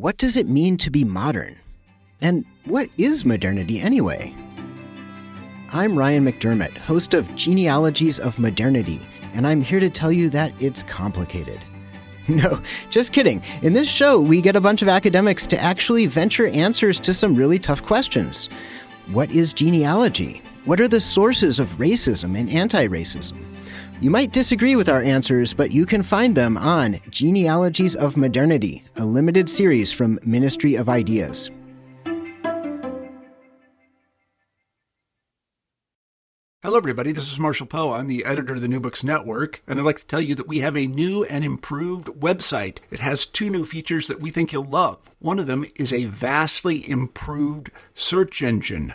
What does it mean to be modern? And what is modernity anyway? I'm Ryan McDermott, host of Genealogies of Modernity, and I'm here to tell you that it's complicated. No, just kidding. In this show, we get a bunch of academics to actually venture answers to some really tough questions. What is genealogy? What are the sources of racism and anti racism? You might disagree with our answers, but you can find them on Genealogies of Modernity, a limited series from Ministry of Ideas. Hello, everybody. This is Marshall Poe. I'm the editor of the New Books Network, and I'd like to tell you that we have a new and improved website. It has two new features that we think you'll love. One of them is a vastly improved search engine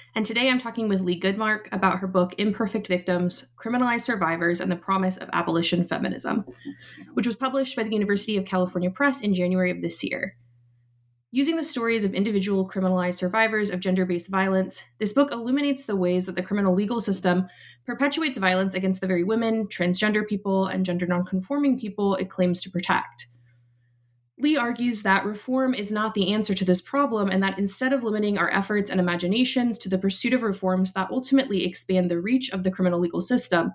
and today I'm talking with Leigh Goodmark about her book Imperfect Victims Criminalized Survivors and the Promise of Abolition Feminism, which was published by the University of California Press in January of this year. Using the stories of individual criminalized survivors of gender based violence, this book illuminates the ways that the criminal legal system perpetuates violence against the very women, transgender people, and gender nonconforming people it claims to protect. Leigh argues that reform is not the answer to this problem, and that instead of limiting our efforts and imaginations to the pursuit of reforms that ultimately expand the reach of the criminal legal system,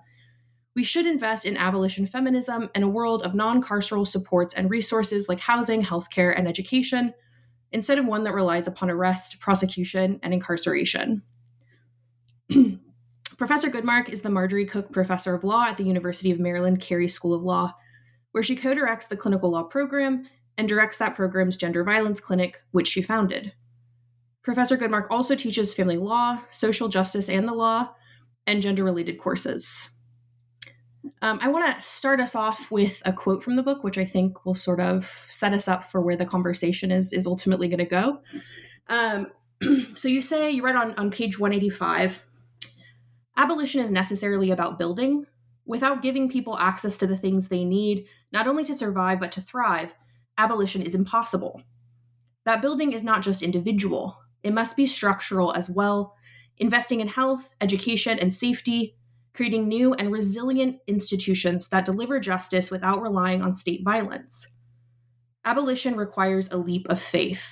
we should invest in abolition feminism and a world of non carceral supports and resources like housing, healthcare, and education, instead of one that relies upon arrest, prosecution, and incarceration. Professor Goodmark is the Marjorie Cook Professor of Law at the University of Maryland Carey School of Law, where she co directs the clinical law program and directs that program's gender violence clinic, which she founded. Professor Goodmark also teaches family law, social justice and the law, and gender related courses. Um, I want to start us off with a quote from the book, which I think will sort of set us up for where the conversation is, is ultimately going to go. Um, so you say, you write on, on page 185 abolition is necessarily about building. Without giving people access to the things they need, not only to survive, but to thrive, abolition is impossible. That building is not just individual, it must be structural as well, investing in health, education, and safety, creating new and resilient institutions that deliver justice without relying on state violence. Abolition requires a leap of faith.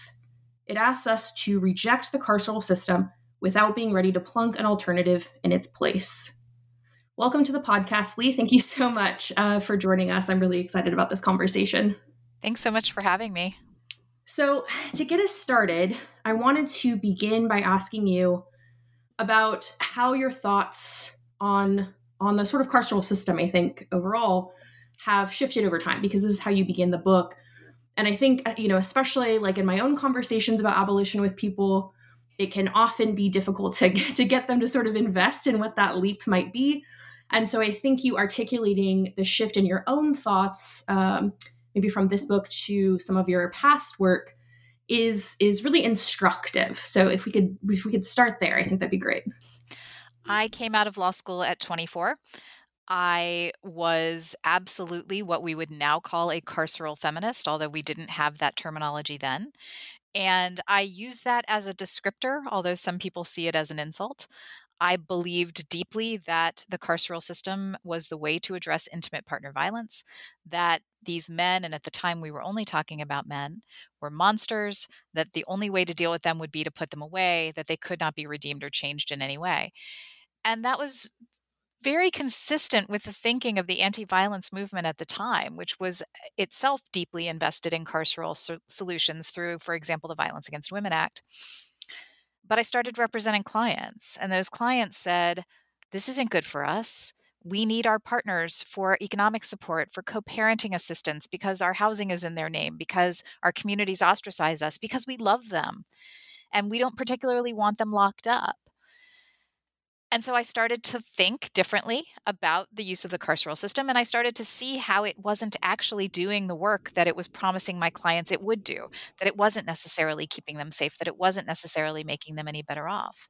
It asks us to reject the carceral system without being ready to plunk an alternative in its place. Welcome to the podcast, Leigh. Thank you so much uh, for joining us. I'm really excited about this conversation. Thanks so much for having me. So, to get us started, I wanted to begin by asking you about how your thoughts on on the sort of carceral system, I think overall, have shifted over time because this is how you begin the book. And I think, uh, you know, especially like in my own conversations about abolition with people, it can often be difficult to, to get them to sort of invest in what that leap might be. And so I think you articulating the shift in your own thoughts um, maybe from this book to some of your past work is is really instructive. So if we could if we could start there, I think that'd be great. I came out of law school at 24. I was absolutely what we would now call a carceral feminist, although we didn't have that terminology then. And I use that as a descriptor, although some people see it as an insult. I believed deeply that the carceral system was the way to address intimate partner violence, that these men, and at the time we were only talking about men, were monsters, that the only way to deal with them would be to put them away, that they could not be redeemed or changed in any way. And that was very consistent with the thinking of the anti violence movement at the time, which was uh, itself deeply invested in carceral so- solutions through, for example, the Violence Against Women Act. But I started representing clients, and those clients said, This isn't good for us. We need our partners for economic support, for co parenting assistance, because our housing is in their name, because our communities ostracize us, because we love them. And we don't particularly want them locked up. And so I started to think differently about the use of the carceral system. And I started to see how it wasn't actually doing the work that it was promising my clients it would do, that it wasn't necessarily keeping them safe, that it wasn't necessarily making them any better off.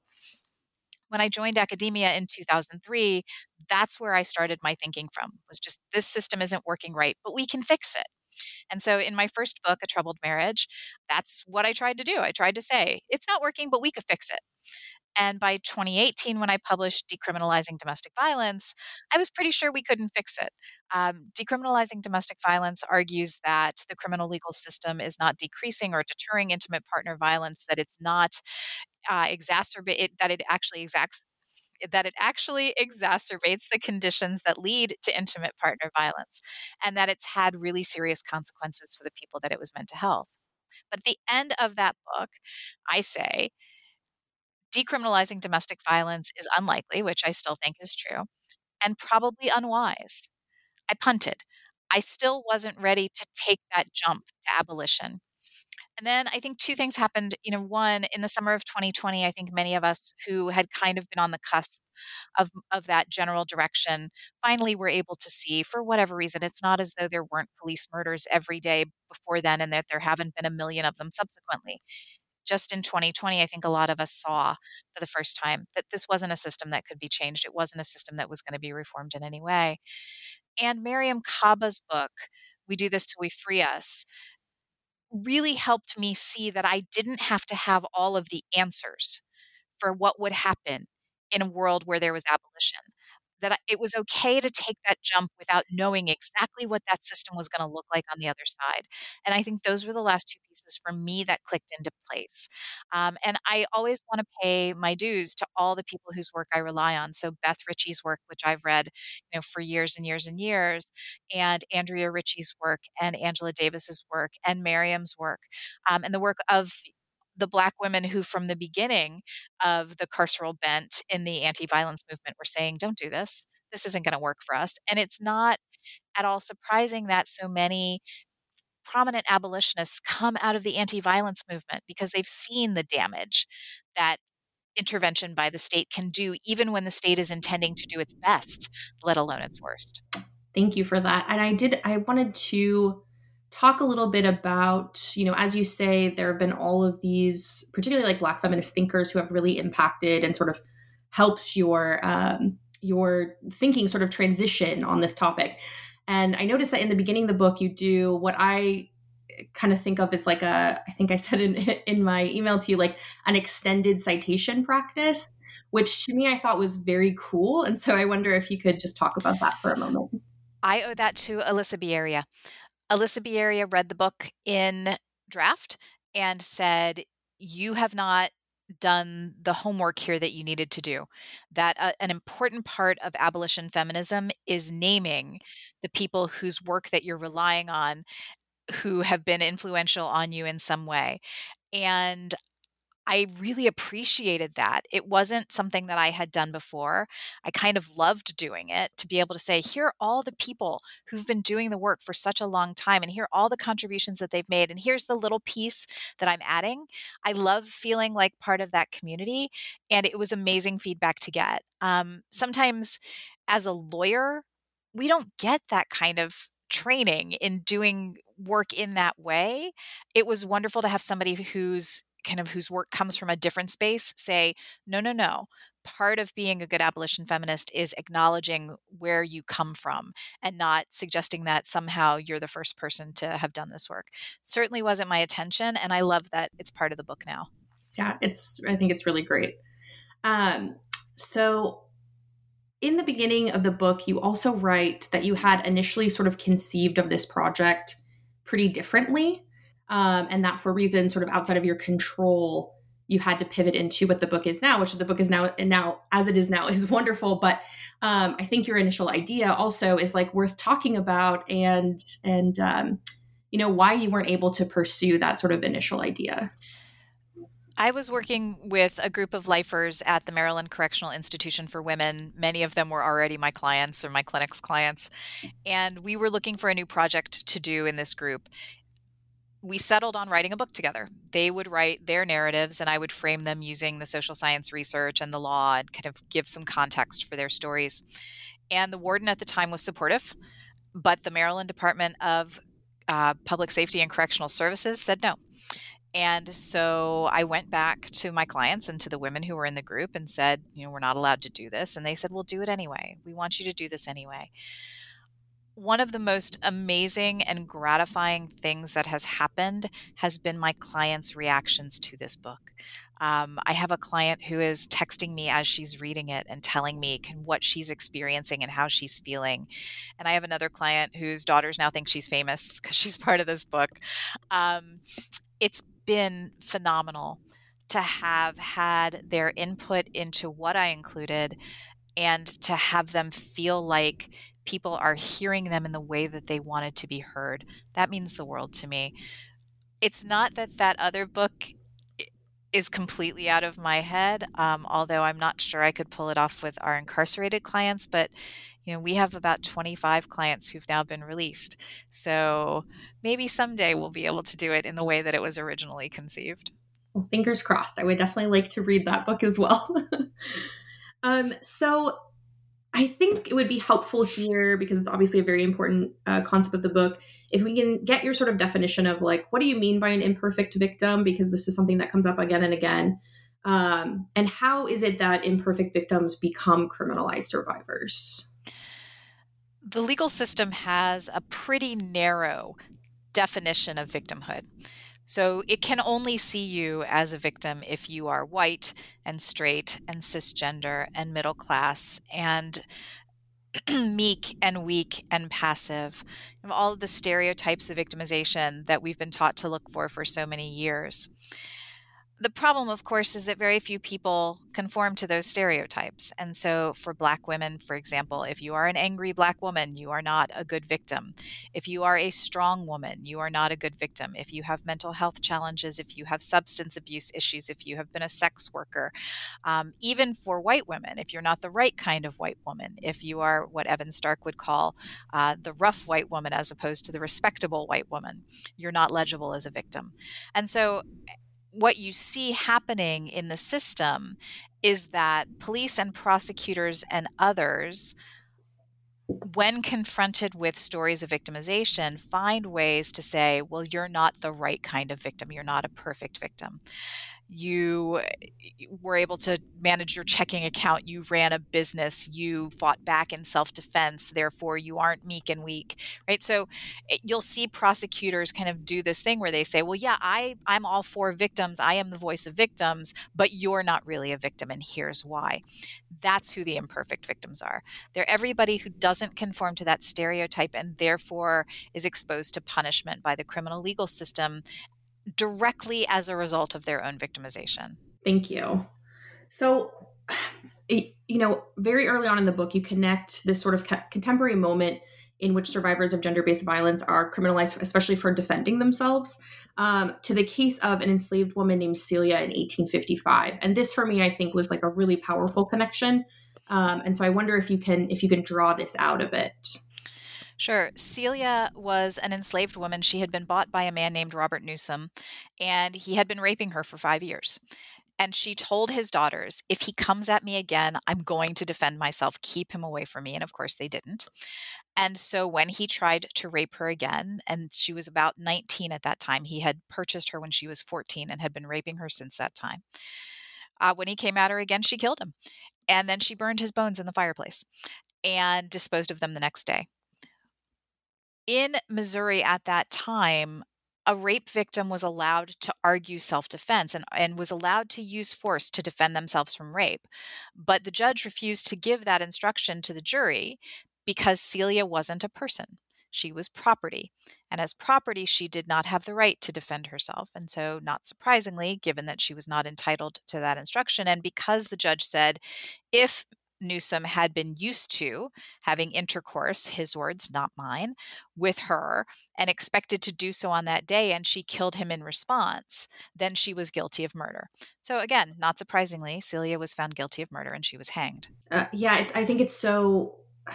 When I joined academia in 2003, that's where I started my thinking from was just this system isn't working right, but we can fix it. And so in my first book, A Troubled Marriage, that's what I tried to do. I tried to say, it's not working, but we could fix it. And by 2018, when I published Decriminalizing Domestic Violence, I was pretty sure we couldn't fix it. Um, decriminalizing domestic violence argues that the criminal legal system is not decreasing or deterring intimate partner violence, that it's not uh, exacerbate that it actually exacts that it actually exacerbates the conditions that lead to intimate partner violence and that it's had really serious consequences for the people that it was meant to help. But at the end of that book, I say decriminalizing domestic violence is unlikely, which I still think is true, and probably unwise. I punted. I still wasn't ready to take that jump to abolition. And then I think two things happened. You know, one, in the summer of 2020, I think many of us who had kind of been on the cusp of, of that general direction finally were able to see, for whatever reason, it's not as though there weren't police murders every day before then and that there haven't been a million of them subsequently just in 2020, I think a lot of us saw for the first time that this wasn't a system that could be changed. It wasn't a system that was going to be reformed in any way. And Mariame Kaba's book, We Do This Till We Free Us, really helped me see that I didn't have to have all of the answers for what would happen in a world where there was abolition that it was okay to take that jump without knowing exactly what that system was going to look like on the other side. And I think those were the last two pieces for me that clicked into place. Um, and I always want to pay my dues to all the people whose work I rely on. So Beth Ritchie's work, which I've read, you know, for years and years and years, and Andrea Ritchie's work, and Angela Davis's work, and Mariame's work, um, and the work of the black women who from the beginning of the carceral bent in the anti-violence movement were saying don't do this. This isn't going to work for us. And it's not at all surprising that so many prominent abolitionists come out of the anti-violence movement because they've seen the damage that intervention by the state can do even when the state is intending to do its best let alone its worst. Thank you for that. And i did i wanted to talk a little bit about, you know, as you say, there have been all of these, particularly like Black feminist thinkers who have really impacted and sort of helped your um, your thinking sort of transition on this topic. And I noticed that in the beginning of the book, you do what I kind of think of as like a, I think I said in in my email to you, like an extended citation practice, which to me I thought was very cool. And so I wonder if you could just talk about that for a moment. I owe that to Alisa Bierria. Alisa Bierria read the book in draft and said, You have not done the homework here that you needed to do. That uh, an important part of abolition feminism is naming the people whose work that you're relying on who have been influential on you in some way. And I really appreciated that. It wasn't something that I had done before. I kind of loved doing it to be able to say, here are all the people who've been doing the work for such a long time, and here are all the contributions that they've made, and here's the little piece that I'm adding. I love feeling like part of that community, and it was amazing feedback to get. Um, sometimes, as a lawyer, we don't get that kind of training in doing work in that way. It was wonderful to have somebody who's kind of whose work comes from a different space say, no, no, no. Part of being a good abolition feminist is acknowledging where you come from and not suggesting that somehow you're the first person to have done this work. Certainly wasn't my intention, and I love that it's part of the book now. Yeah, it's. I think it's really great. Um, so in the beginning of the book, you also write that you had initially sort of conceived of this project pretty differently um, and that for reasons sort of outside of your control you had to pivot into what the book is now which the book is now and now as it is now is wonderful but um, i think your initial idea also is like worth talking about and and um, you know why you weren't able to pursue that sort of initial idea I was working with a group of lifers at the Maryland Correctional Institution for Women. Many of them were already my clients or my clinic's clients. And we were looking for a new project to do in this group. We settled on writing a book together. They would write their narratives, and I would frame them using the social science research and the law and kind of give some context for their stories. And the warden at the time was supportive, but the Maryland Department of uh, Public Safety and Correctional Services said no. And so I went back to my clients and to the women who were in the group and said, you know, we're not allowed to do this. And they said, we'll do it anyway. We want you to do this anyway. One of the most amazing and gratifying things that has happened has been my clients' reactions to this book. Um, I have a client who is texting me as she's reading it and telling me what she's experiencing and how she's feeling. And I have another client whose daughters now think she's famous because she's part of this book. Um, it's been phenomenal to have had their input into what I included and to have them feel like people are hearing them in the way that they wanted to be heard. That means the world to me. It's not that that other book is completely out of my head, um, although I'm not sure I could pull it off with our incarcerated clients. But you know, we have about 25 clients who've now been released. So maybe someday we'll be able to do it in the way that it was originally conceived. Well, fingers crossed. I would definitely like to read that book as well. um, so I think it would be helpful here because it's obviously a very important uh, concept of the book. If we can get your sort of definition of like, what do you mean by an imperfect victim? Because this is something that comes up again and again. Um, and how is it that imperfect victims become criminalized survivors? the legal system has a pretty narrow definition of victimhood. So it can only see you as a victim if you are white and straight and cisgender and middle class and meek and weak and passive. All of the stereotypes of victimization that we've been taught to look for for so many years the problem, of course, is that very few people conform to those stereotypes. And so, for Black women, for example, if you are an angry Black woman, you are not a good victim. If you are a strong woman, you are not a good victim. If you have mental health challenges, if you have substance abuse issues, if you have been a sex worker, um, even for white women, if you're not the right kind of white woman, if you are what Evan Stark would call uh, the rough white woman as opposed to the respectable white woman, you're not legible as a victim. And so, what you see happening in the system is that police and prosecutors and others when confronted with stories of victimization, find ways to say, well, you're not the right kind of victim. You're not a perfect victim you were able to manage your checking account, you ran a business, you fought back in self defense, therefore you aren't meek and weak, right? So eh, you'll see prosecutors kind of do this thing where they say, well, yeah, I, I'm all for victims, I am the voice of victims, but you're not really a victim, and here's why. That's who the imperfect victims are. They're everybody who doesn't conform to that stereotype and therefore is exposed to punishment by the criminal legal system directly as a result of their own victimization. Thank you. So, you know, very early on in the book, you connect this sort of contemporary moment in which survivors of gender based violence are criminalized, especially for defending themselves, um, to the case of an enslaved woman named Celia in 1855. And this, for me, I think was like a really powerful connection. Um, and so I wonder if you can if you can draw this out of it. Sure. Celia was an enslaved woman. She had been bought by a man named Robert Newsom, and he had been raping her for five years. And she told his daughters, if he comes at me again, I'm going to defend myself. Keep him away from me. And of course, they didn't. And so when he tried to rape her again, and she was about 19 at that time, he had purchased her when she was 14 and had been raping her since that time. Uh, when he came at her again, she killed him. And then she burned his bones in the fireplace and disposed of them the next day in Missouri at that time, a rape victim was allowed to argue self defense and, and was allowed to use force to defend themselves from rape. But the judge refused to give that instruction to the jury because Celia wasn't a person. She was property. And as property, she did not have the right to defend herself. And so, not surprisingly, given that she was not entitled to that instruction, and because the judge said, if Newsom had been used to having intercourse, his words, not mine, with her and expected to do so on that day, and she killed him in response, then she was guilty of murder. So, again, not surprisingly, Celia was found guilty of murder and she was hanged. Uh, yeah, I think it's so.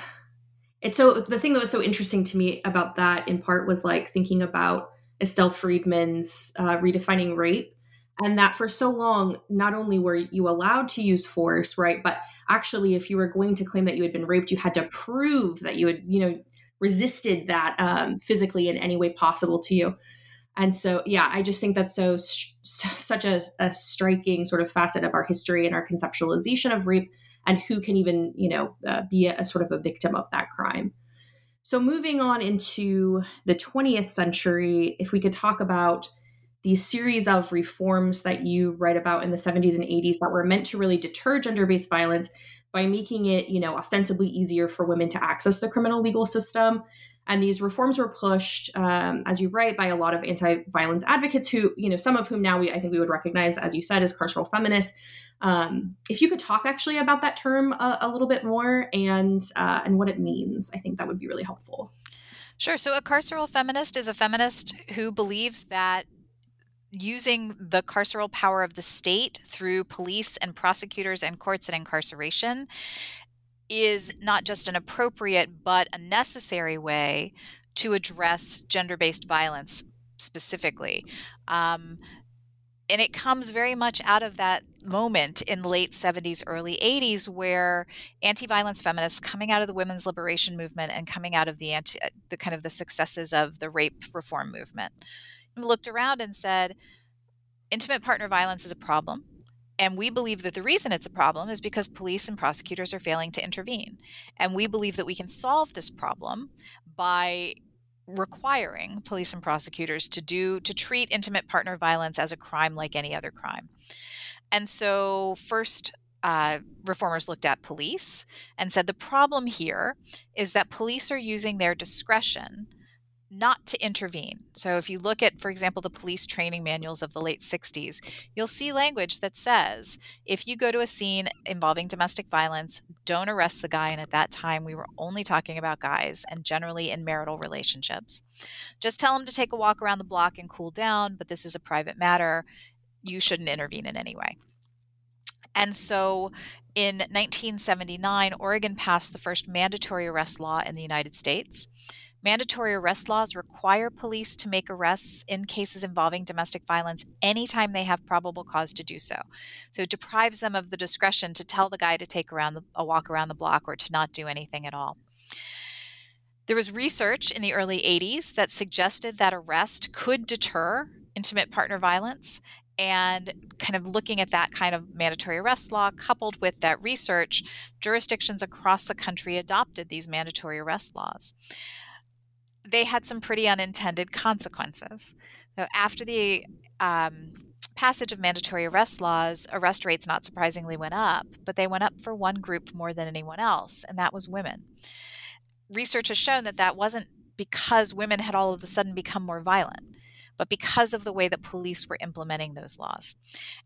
It's so. The thing that was so interesting to me about that, in part, was like thinking about Estelle Freedman's uh, redefining rape and that for so long not only were you allowed to use force right but actually if you were going to claim that you had been raped you had to prove that you had you know resisted that um, physically in any way possible to you. And so yeah i just think that's so, such a, a striking sort of facet of our history and our conceptualization of rape and who can even you know uh, be a, a sort of a victim of that crime. So moving on into the 20th century if we could talk about these series of reforms that you write about in the 70s and 80s that were meant to really deter gender-based violence by making it, you know, ostensibly easier for women to access the criminal legal system. And these reforms were pushed, um, as you write, by a lot of anti-violence advocates who, you know, some of whom now we, I think we would recognize, as you said, as carceral feminists. Um, if you could talk actually about that term a, a little bit more and uh, and what it means, I think that would be really helpful. Sure. So, a carceral feminist is a feminist who believes that using the carceral power of the state through police and prosecutors and courts and incarceration is not just an appropriate but a necessary way to address gender based violence specifically. Um, and it comes very much out of that moment in the late 70s early 80s where anti-violence feminists coming out of the women's liberation movement and coming out of the anti the kind of the successes of the rape reform movement looked around and said, intimate partner violence is a problem. And we believe that the reason it's a problem is because police and prosecutors are failing to intervene. And we believe that we can solve this problem by requiring police and prosecutors to do to treat intimate partner violence as a crime like any other crime. And so first uh, reformers looked at police and said the problem here is that police are using their discretion not to intervene. So, if you look at, for example, the police training manuals of the late 60s, you'll see language that says if you go to a scene involving domestic violence, don't arrest the guy. And at that time, we were only talking about guys and generally in marital relationships. Just tell him to take a walk around the block and cool down, but this is a private matter. You shouldn't intervene in any way. And so in 1979, Oregon passed the first mandatory arrest law in the United States. Mandatory arrest laws require police to make arrests in cases involving domestic violence anytime they have probable cause to do so. So it deprives them of the discretion to tell the guy to take around the, a walk around the block or to not do anything at all. There was research in the early 80s that suggested that arrest could deter intimate partner violence and kind of looking at that kind of mandatory arrest law coupled with that research jurisdictions across the country adopted these mandatory arrest laws they had some pretty unintended consequences. So after the um, passage of mandatory arrest laws, arrest rates not surprisingly went up, but they went up for one group more than anyone else, and that was women. Research has shown that that wasn't because women had all of a sudden become more violent, but because of the way that police were implementing those laws.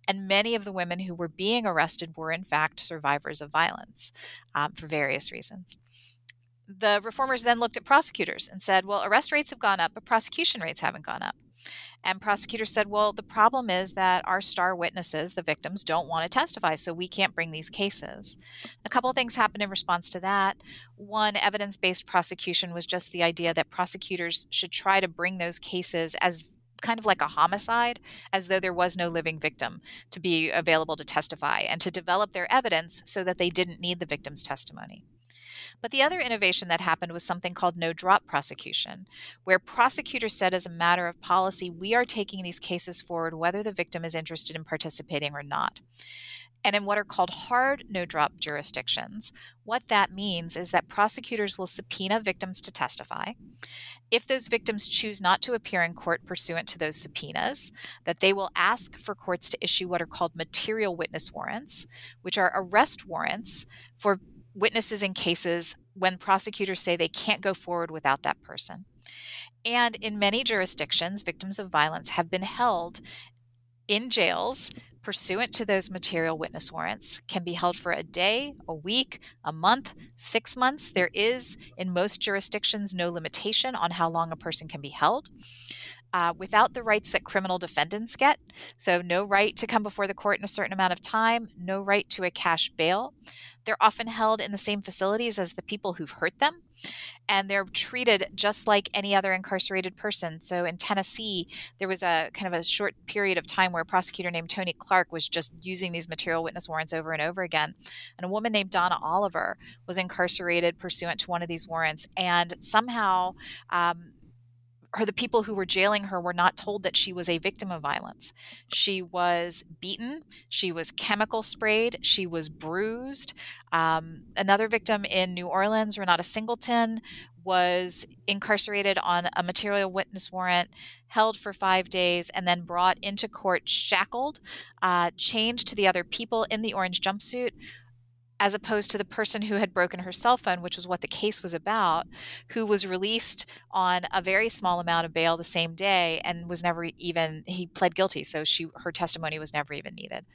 And many of the women who were being arrested were, in fact, survivors of violence um, for various reasons the reformers then looked at prosecutors and said, well, arrest rates have gone up, but prosecution rates haven't gone up. And prosecutors said, well, the problem is that our star witnesses, the victims, don't want to testify, so we can't bring these cases. A couple of things happened in response to that. One, evidence based prosecution was just the idea that prosecutors should try to bring those cases as kind of like a homicide, as though there was no living victim to be available to testify and to develop their evidence so that they didn't need the victim's testimony. But the other innovation that happened was something called no drop prosecution, where prosecutors said, as a matter of policy, we are taking these cases forward whether the victim is interested in participating or not. And in what are called hard no drop jurisdictions, what that means is that prosecutors will subpoena victims to testify. If those victims choose not to appear in court pursuant to those subpoenas, that they will ask for courts to issue what are called material witness warrants, which are arrest warrants for witnesses in cases when prosecutors say they can't go forward without that person. And in many jurisdictions, victims of violence have been held in jails pursuant to those material witness warrants can be held for a day, a week, a month, six months. There is, in most jurisdictions, no limitation on how long a person can be held. Uh, without the rights that criminal defendants get. So, no right to come before the court in a certain amount of time, no right to a cash bail. They're often held in the same facilities as the people who've hurt them, and they're treated just like any other incarcerated person. So in Tennessee, there was a kind of a short period of time where a prosecutor named Tony Clark was just using these material witness warrants over and over again. And a woman named Donna Oliver was incarcerated pursuant to one of these warrants. And somehow, um, her the people who were jailing her were not told that she was a victim of violence. She was beaten, she was chemical sprayed, she was bruised. Um, another victim in New Orleans, Renata Singleton, was incarcerated on a material witness warrant, held for five days, and then brought into court shackled, uh, chained to the other people in the orange jumpsuit as opposed to the person who had broken her cell phone, which was what the case was about, who was released on a very small amount of bail the same day and was never even he pled guilty, so she her testimony was never even needed.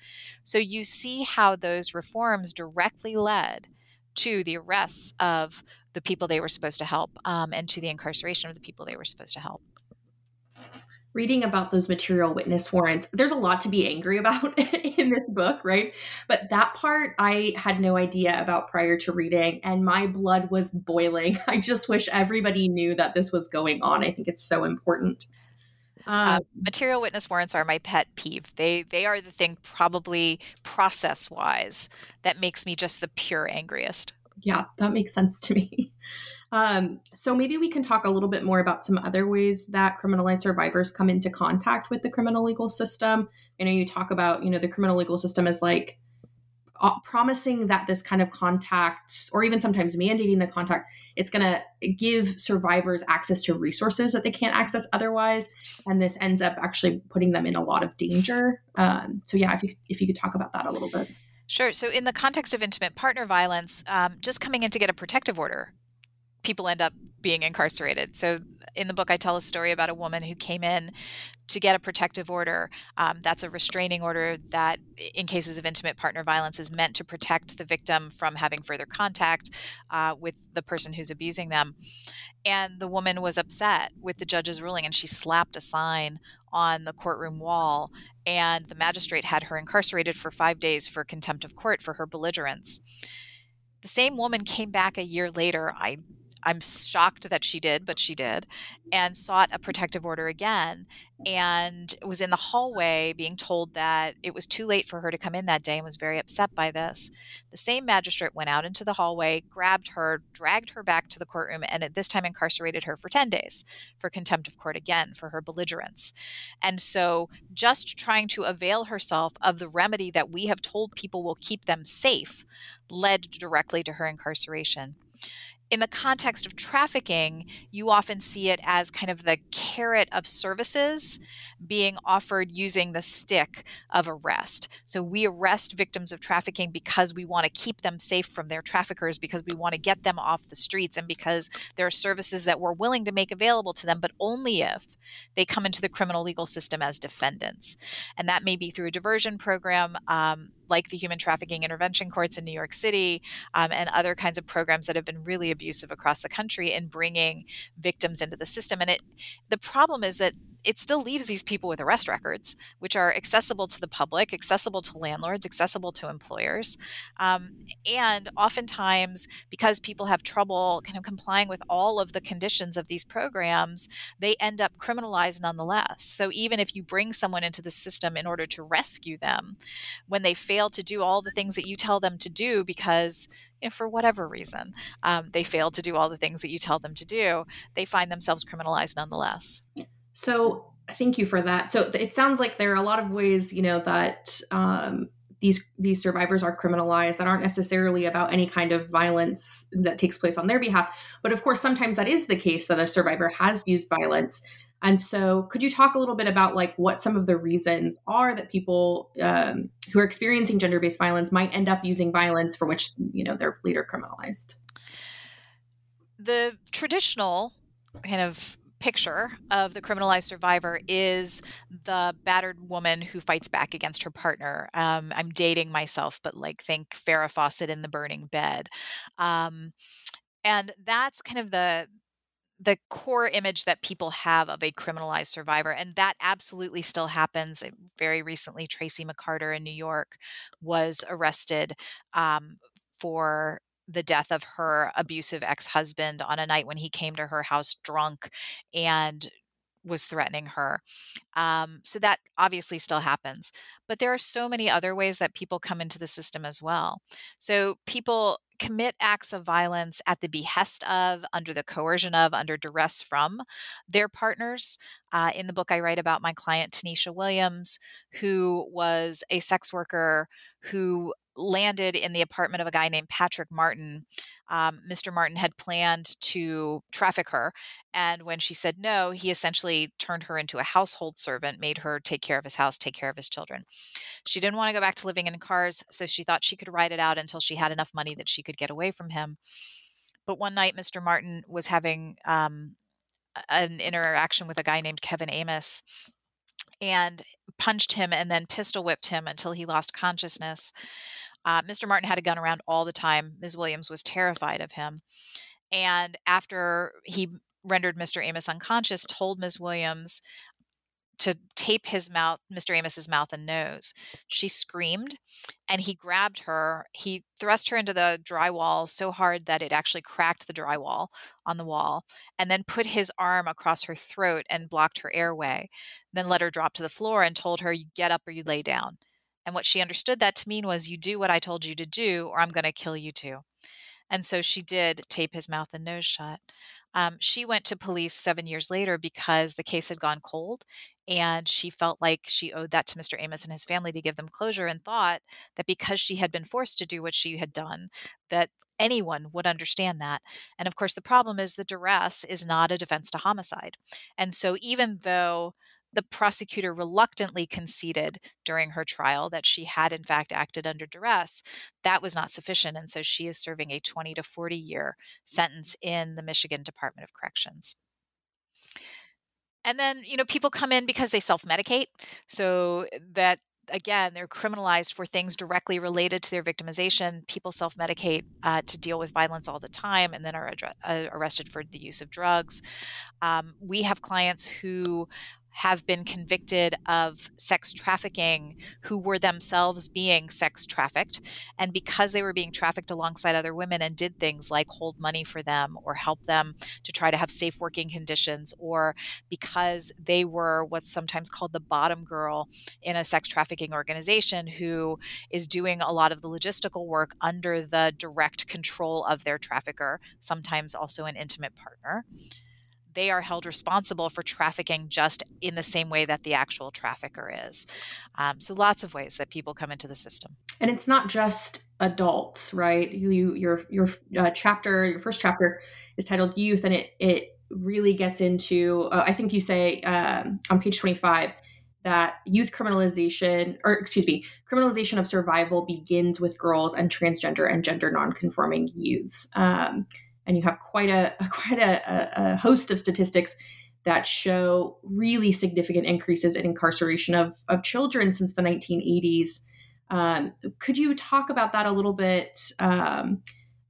So you see how those reforms directly led to the arrests of the people they were supposed to help um, and to the incarceration of the people they were supposed to help reading about those material witness warrants, there's a lot to be angry about in this book, right? But that part I had no idea about prior to reading, and my blood was boiling. I just wish everybody knew that this was going on. I think it's so important. Uh, um, material witness warrants are my pet peeve. They they are the thing probably process wise that makes me just the pure angriest. Yeah, that makes sense to me. Um, so maybe we can talk a little bit more about some other ways that criminalized survivors come into contact with the criminal legal system. I know you talk about, you know, the criminal legal system is like promising that this kind of contact, or even sometimes mandating the contact, it's going to give survivors access to resources that they can't access otherwise, and this ends up actually putting them in a lot of danger. Um, so yeah, if you if you could talk about that a little bit. Sure. So, in the context of intimate partner violence, um, just coming in to get a protective order people end up being incarcerated. So in the book, I tell a story about a woman who came in to get a protective order. Um, that's a restraining order that, in cases of intimate partner violence, is meant to protect the victim from having further contact uh, with the person who's abusing them. And the woman was upset with the judge's ruling, and she slapped a sign on the courtroom wall. And the magistrate had her incarcerated for five days for contempt of court for her belligerence. The same woman came back a year later. I I'm shocked that she did, but she did, and sought a protective order again and was in the hallway being told that it was too late for her to come in that day and was very upset by this. The same magistrate went out into the hallway, grabbed her, dragged her back to the courtroom, and at this time incarcerated her for 10 days for contempt of court again for her belligerence. And so, just trying to avail herself of the remedy that we have told people will keep them safe led directly to her incarceration in the context of trafficking, you often see it as kind of the carrot of services being offered using the stick of arrest. So we arrest victims of trafficking because we want to keep them safe from their traffickers, because we want to get them off the streets, and because there are services that we're willing to make available to them, but only if they come into the criminal legal system as defendants. And that may be through a diversion program. Um, like the human trafficking intervention courts in New York City um, and other kinds of programs that have been really abusive across the country in bringing victims into the system. And it, the problem is that it still leaves these people with arrest records, which are accessible to the public, accessible to landlords, accessible to employers. Um, and oftentimes, because people have trouble kind of complying with all of the conditions of these programs, they end up criminalized nonetheless. So even if you bring someone into the system in order to rescue them, when they fail to do all the things that you tell them to do because for whatever reason, um, they fail to do all the things that you tell them to do, they find themselves criminalized nonetheless. So thank you for that. So it sounds like there are a lot of ways, you know, that um, these these survivors are criminalized that aren't necessarily about any kind of violence that takes place on their behalf. But of course, sometimes that is the case that a survivor has used violence. And so, could you talk a little bit about like what some of the reasons are that people um, who are experiencing gender based violence might end up using violence for which you know they're later criminalized? The traditional kind of picture of the criminalized survivor is the battered woman who fights back against her partner. Um, I'm dating myself, but like think Farrah Fawcett in the burning bed. Um, and that's kind of the the core image that people have of a criminalized survivor and that absolutely still happens very recently tracy mccarter in new york was arrested um, for the death of her abusive ex-husband on a night when he came to her house drunk and was threatening her. Um, so that obviously still happens. But there are so many other ways that people come into the system as well. So people commit acts of violence at the behest of, under the coercion of, under duress from their partners. Uh, in the book, I write about my client, Tanisha Williams, who was a sex worker who landed in the apartment of a guy named Patrick Martin. Um, Mr. Martin had planned to traffic her. And when she said no, he essentially turned her into a household servant, made her take care of his house, take care of his children. She didn't want to go back to living in cars, so she thought she could ride it out until she had enough money that she could get away from him. But one night, Mr. Martin was having um, an interaction with a guy named Kevin Amos and punched him and then pistol whipped him until he lost consciousness. Uh, Mr. Martin had a gun around all the time. Ms. Williams was terrified of him. And after he rendered Mr. Amos unconscious, told Ms. Williams to tape his mouth, Mr. Amos's mouth and nose. She screamed and he grabbed her. He thrust her into the drywall so hard that it actually cracked the drywall on the wall and then put his arm across her throat and blocked her airway. Then let her drop to the floor and told her, You get up or you lay down. And what she understood that to mean was, you do what I told you to do, or I'm going to kill you too. And so she did tape his mouth and nose shut. Um, she went to police seven years later because the case had gone cold and she felt like she owed that to Mr. Amos and his family to give them closure and thought that because she had been forced to do what she had done, that anyone would understand that. And of course, the problem is the duress is not a defense to homicide. And so even though the prosecutor reluctantly conceded during her trial that she had in fact acted under duress that was not sufficient and so she is serving a 20 to 40 year sentence in the michigan department of corrections. And then you know people come in because they self-medicate so that again they're criminalized for things directly related to their victimization. People self-medicate uh, to deal with violence all the time and then are uh, arrested for the use of drugs. Um, we have clients who have been convicted of sex trafficking who were themselves being sex trafficked. And because they were being trafficked alongside other women and did things like hold money for them or help them to try to have safe working conditions, or because they were what's sometimes called the bottom girl in a sex trafficking organization who is doing a lot of the logistical work under the direct control of their trafficker, sometimes also an intimate partner they are held responsible for trafficking just in the same way that the actual trafficker is. Um, so lots of ways that people come into the system. And it's not just adults, right? You, your your uh, chapter, your first chapter is titled "Youth," and it it really gets into. Uh, I think you say um, on page twenty five that youth criminalization, or excuse me, criminalization of survival begins with girls and transgender and gender nonconforming youths. Um, and you have quite a quite a, a host of statistics that show really significant increases in incarceration of, of children since the 1980s. Um, could you talk about that a little bit? Um,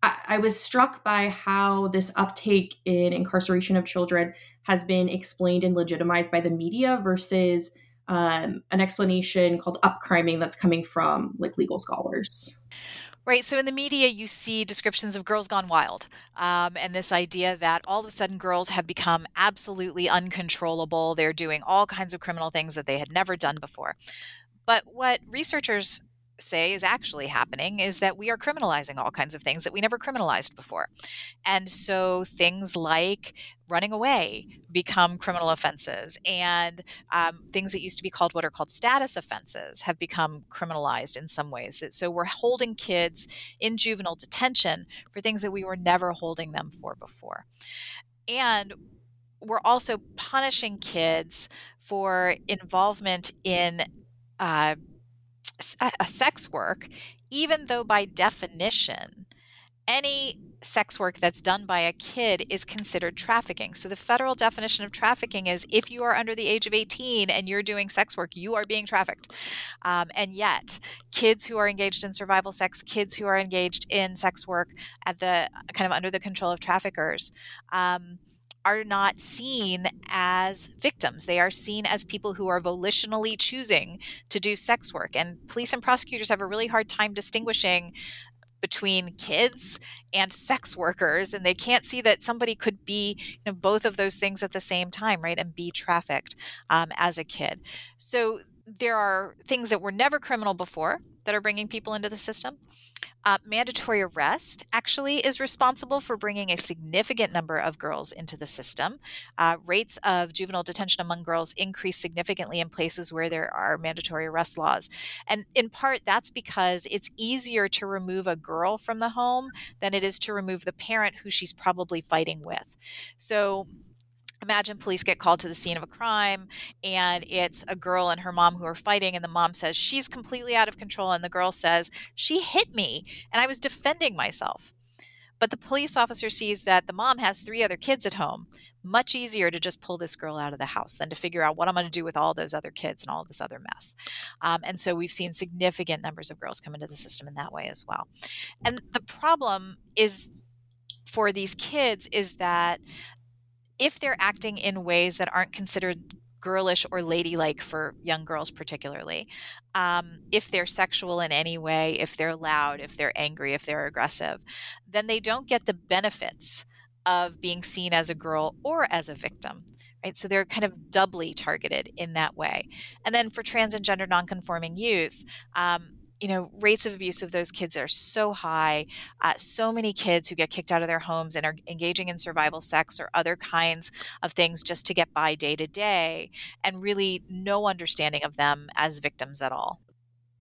I, I, was struck by how this uptake in incarceration of children has been explained and legitimized by the media versus um, an explanation called upcriming that's coming from like legal scholars. Right. So in the media, you see descriptions of girls gone wild, um, and this idea that all of a sudden girls have become absolutely uncontrollable. They're doing all kinds of criminal things that they had never done before. But what researchers say is actually happening is that we are criminalizing all kinds of things that we never criminalized before. And so things like running away become criminal offenses, and um, things that used to be called what are called status offenses have become criminalized in some ways. That so we're holding kids in juvenile detention for things that we were never holding them for before. And we're also punishing kids for involvement in uh, sex work, even though by definition, any sex work that's done by a kid is considered trafficking. So the federal definition of trafficking is if you are under the age of 18 and you're doing sex work, you are being trafficked. Um, and yet, kids who are engaged in survival sex, kids who are engaged in sex work at the kind of under the control of traffickers, um, are not seen as victims. They are seen as people who are volitionally choosing to do sex work. And police and prosecutors have a really hard time distinguishing between kids and sex workers and they can't see that somebody could be you know, both of those things at the same time right and be trafficked um, as a kid. So there are things that were never criminal before that are bringing people into the system. Uh, mandatory arrest actually is responsible for bringing a significant number of girls into the system. Uh, rates of juvenile detention among girls increase significantly in places where there are mandatory arrest laws. And in part, that's because it's easier to remove a girl from the home than it is to remove the parent who she's probably fighting with. So, imagine police get called to the scene of a crime and it's a girl and her mom who are fighting and the mom says she's completely out of control and the girl says she hit me and i was defending myself. But the police officer sees that the mom has three other kids at home. Much easier to just pull this girl out of the house than to figure out what i'm going to do with all those other kids and all this other mess. Um, and so we've seen significant numbers of girls come into the system in that way as well. And the problem is for these kids is that if they're acting in ways that aren't considered girlish or ladylike for young girls particularly um, if they're sexual in any way if they're loud if they're angry if they're aggressive then they don't get the benefits of being seen as a girl or as a victim right? So they're kind of doubly targeted in that way. And then for trans and gender nonconforming youth um, you know, rates of abuse of those kids are so high. Uh, so many kids who get kicked out of their homes and are engaging in survival sex or other kinds of things just to get by day to day, and really no understanding of them as victims at all.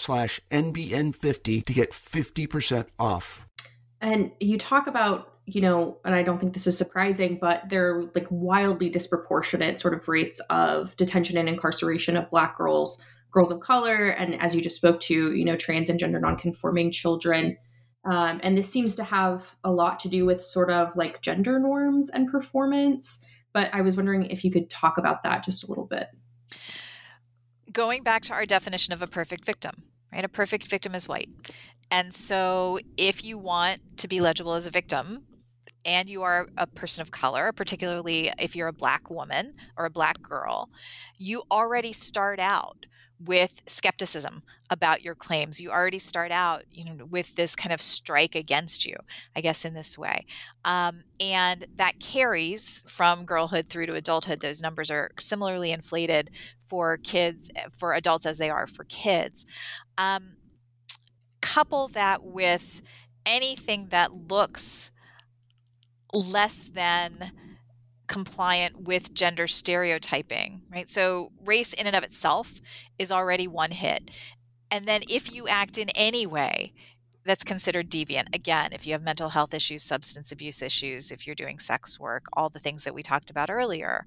slash NBN50 to get 50% off. And you talk about, you know, and I don't think this is surprising, but there are like wildly disproportionate sort of rates of detention and incarceration of Black girls, girls of color, and as you just spoke to, you know, trans and gender nonconforming children. Um, and this seems to have a lot to do with sort of like gender norms and performance. But I was wondering if you could talk about that just a little bit. Going back to our definition of a perfect victim, right? A perfect victim is white. And so if you want to be legible as a victim, and you are a person of color, particularly if you're a black woman or a black girl, you already start out with skepticism about your claims. You already start out, you know, with this kind of strike against you, I guess, in this way, um, and that carries from girlhood through to adulthood. Those numbers are similarly inflated for kids, for adults as they are for kids. Um, couple that with anything that looks less than compliant with gender stereotyping, right? So, race in and of itself is already one hit. And then, if you act in any way that's considered deviant, again, if you have mental health issues, substance abuse issues, if you're doing sex work, all the things that we talked about earlier,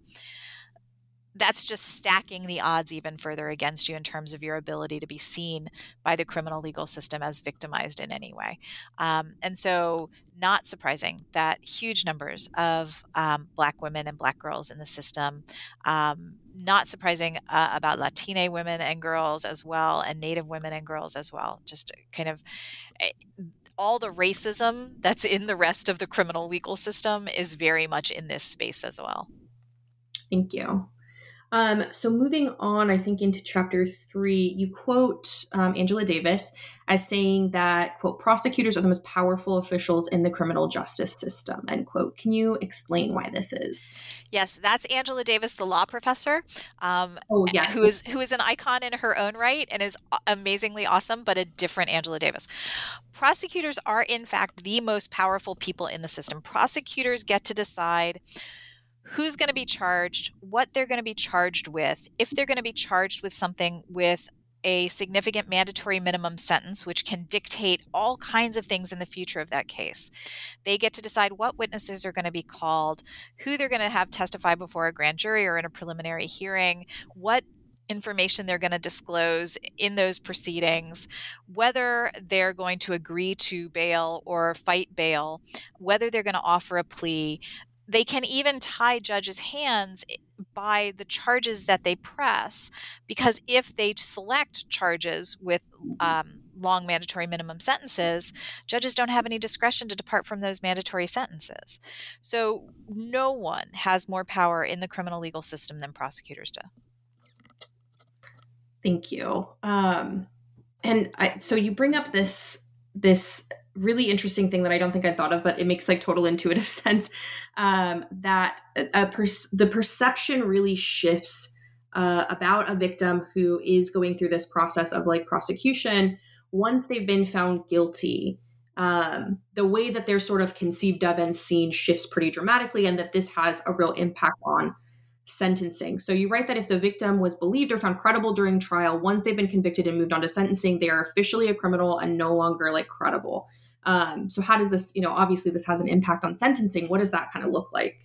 that's just stacking the odds even further against you in terms of your ability to be seen by the criminal legal system as victimized in any way. Um, and so, not surprising that huge numbers of um, Black women and Black girls in the system, um, not surprising uh, about Latina women and girls as well, and Native women and girls as well. Just kind of eh, all the racism that's in the rest of the criminal legal system is very much in this space as well. Thank you. Um, so moving on, I think into chapter three, you quote um, Angela Davis as saying that quote prosecutors are the most powerful officials in the criminal justice system end quote. Can you explain why this is? Yes, that's Angela Davis, the law professor. Um, oh yes, who is who is an icon in her own right and is amazingly awesome, but a different Angela Davis. Prosecutors are in fact the most powerful people in the system. Prosecutors get to decide who's going to be charged, what they're going to be charged with, if they're going to be charged with something with a significant mandatory minimum sentence, which can dictate all kinds of things in the future of that case. They get to decide what witnesses are going to be called, who they're going to have testify before a grand jury or in a preliminary hearing, what information they're going to disclose in those proceedings, whether they're going to agree to bail or fight bail, whether they're going to offer a plea they can even tie judges' hands by the charges that they press because if they select charges with um, long mandatory minimum sentences, judges don't have any discretion to depart from those mandatory sentences. So no one has more power in the criminal legal system than prosecutors do. Thank you. Um, and I, so you bring up this this really interesting thing that I don't think I thought of, but it makes like total intuitive sense. Um, that the perception really shifts uh, about a victim who is going through this process of like prosecution once they've been found guilty. Um, the way that they're sort of conceived of and seen shifts pretty dramatically, and that this has a real impact on sentencing. So you write that if the victim was believed or found credible during trial, once they've been convicted and moved on to sentencing, they are officially a criminal and no longer like credible. Um, so how does this, you know, obviously this has an impact on sentencing. What does that kind of look like?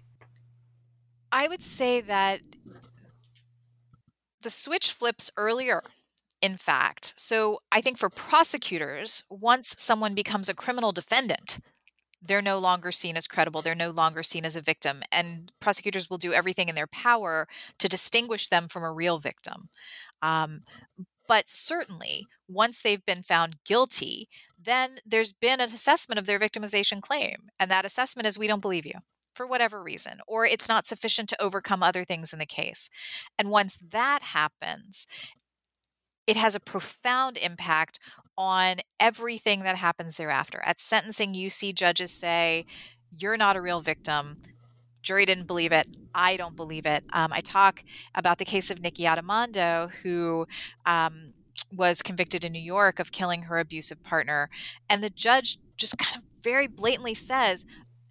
I would say that the switch flips earlier in fact. So I think for prosecutors, once someone becomes a criminal defendant, they're no longer seen as credible. They're no longer seen as a victim. And prosecutors will do everything in their power to distinguish them from a real victim. Um, but certainly, once they've been found guilty, then there's been an assessment of their victimization claim. And that assessment is we don't believe you for whatever reason, or it's not sufficient to overcome other things in the case. And once that happens, it has a profound impact on everything that happens thereafter. At sentencing, you see judges say, You're not a real victim. Jury didn't believe it. I don't believe it. Um, I talk about the case of Nikki Addimando, who um, was convicted in New York of killing her abusive partner. And the judge just kind of very blatantly says,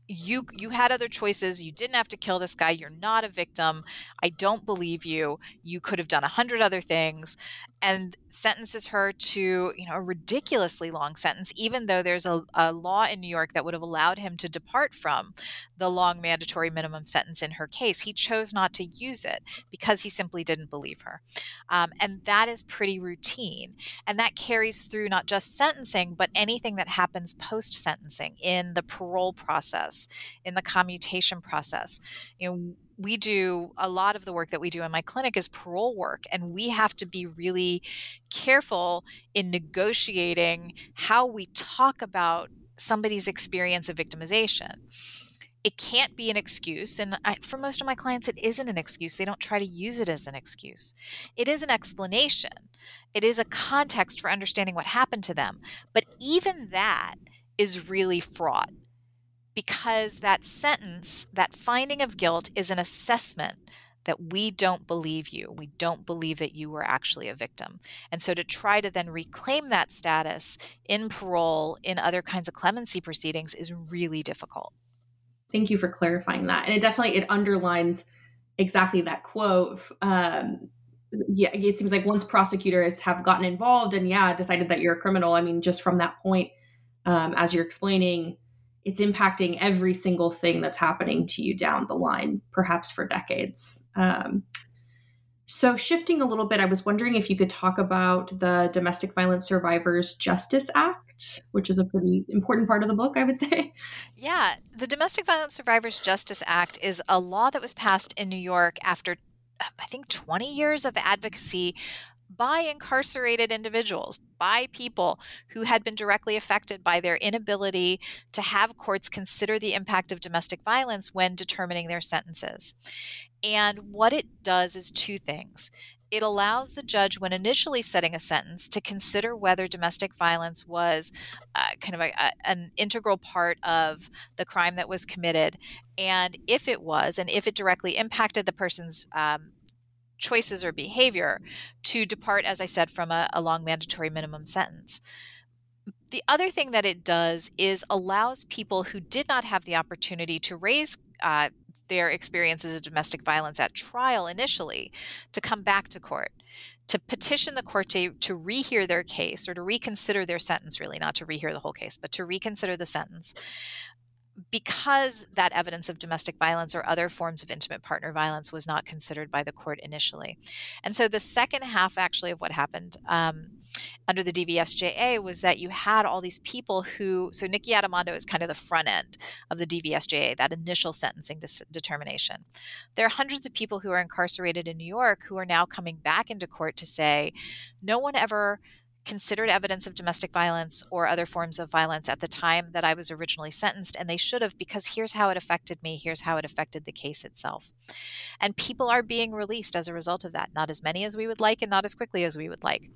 you you had other choices you didn't have to kill this guy you're not a victim i don't believe you you could have done a hundred other things and sentences her to you know a ridiculously long sentence even though there's a, a law in new york that would have allowed him to depart from the long mandatory minimum sentence in her case. He chose not to use it because he simply didn't believe her um, and that is pretty routine and that carries through not just sentencing but anything that happens post sentencing in the parole process in the commutation process. You know we do a lot of the work that we do in my clinic is parole work and we have to be really careful in negotiating how we talk about somebody's experience of victimization. It can't be an excuse and I, for most of my clients it isn't an excuse. They don't try to use it as an excuse. It is an explanation. It is a context for understanding what happened to them. But even that is really fraught because that sentence, that finding of guilt, is an assessment that we don't believe you. We don't believe that you were actually a victim. And so to try to then reclaim that status in parole, in other kinds of clemency proceedings, is really difficult. Thank you for clarifying that. And it definitely it underlines exactly that quote. Um, yeah, it seems like once prosecutors have gotten involved and yeah, decided that you're a criminal. I mean, just from that point, um, as you're explaining, it's impacting every single thing that's happening to you down the line, perhaps for decades. Um, so, shifting a little bit, I was wondering if you could talk about the Domestic Violence Survivors Justice Act, which is a pretty important part of the book, I would say. Yeah, the Domestic Violence Survivors Justice Act is a law that was passed in New York after, I think, 20 years of advocacy by incarcerated individuals, by people who had been directly affected by their inability to have courts consider the impact of domestic violence when determining their sentences. And what it does is two things. It allows the judge, when initially setting a sentence, to consider whether domestic violence was uh, kind of a, a, an integral part of the crime that was committed. And if it was, and if it directly impacted the person's um, choices or behavior, to depart, as I said, from a, a long mandatory minimum sentence. The other thing that it does is allows people who did not have the opportunity to raise uh, their experiences of domestic violence at trial initially to come back to court to petition the court to, to rehear their case or to reconsider their sentence really not to rehear the whole case but to reconsider the sentence because that evidence of domestic violence or other forms of intimate partner violence was not considered by the court initially. And so the second half, actually, of what happened um, under the DVSJA was that you had all these people who, so Nikki Addimando is kind of the front end of the DVSJA, that initial sentencing dis- determination. There are hundreds of people who are incarcerated in New York who are now coming back into court to say, no one ever considered evidence of domestic violence or other forms of violence at the time that I was originally sentenced, and they should have because here's how it affected me, here's how it affected the case itself. And people are being released as a result of that, not as many as we would like and not as quickly as we would like.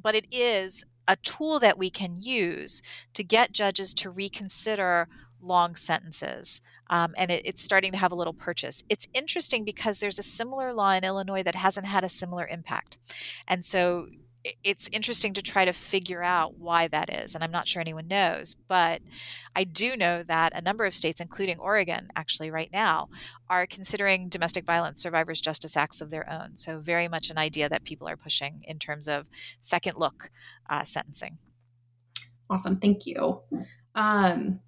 But it is a tool that we can use to get judges to reconsider long sentences. Um, and it, it's starting to have a little purchase. It's interesting because there's a similar law in Illinois that hasn't had a similar impact. And so it's interesting to try to figure out why that is. And I'm not sure anyone knows, but I do know that a number of states, including Oregon, actually right now, are considering domestic violence survivors justice acts of their own. So, very much an idea that people are pushing in terms of second look uh, sentencing. Awesome. Thank you. Um,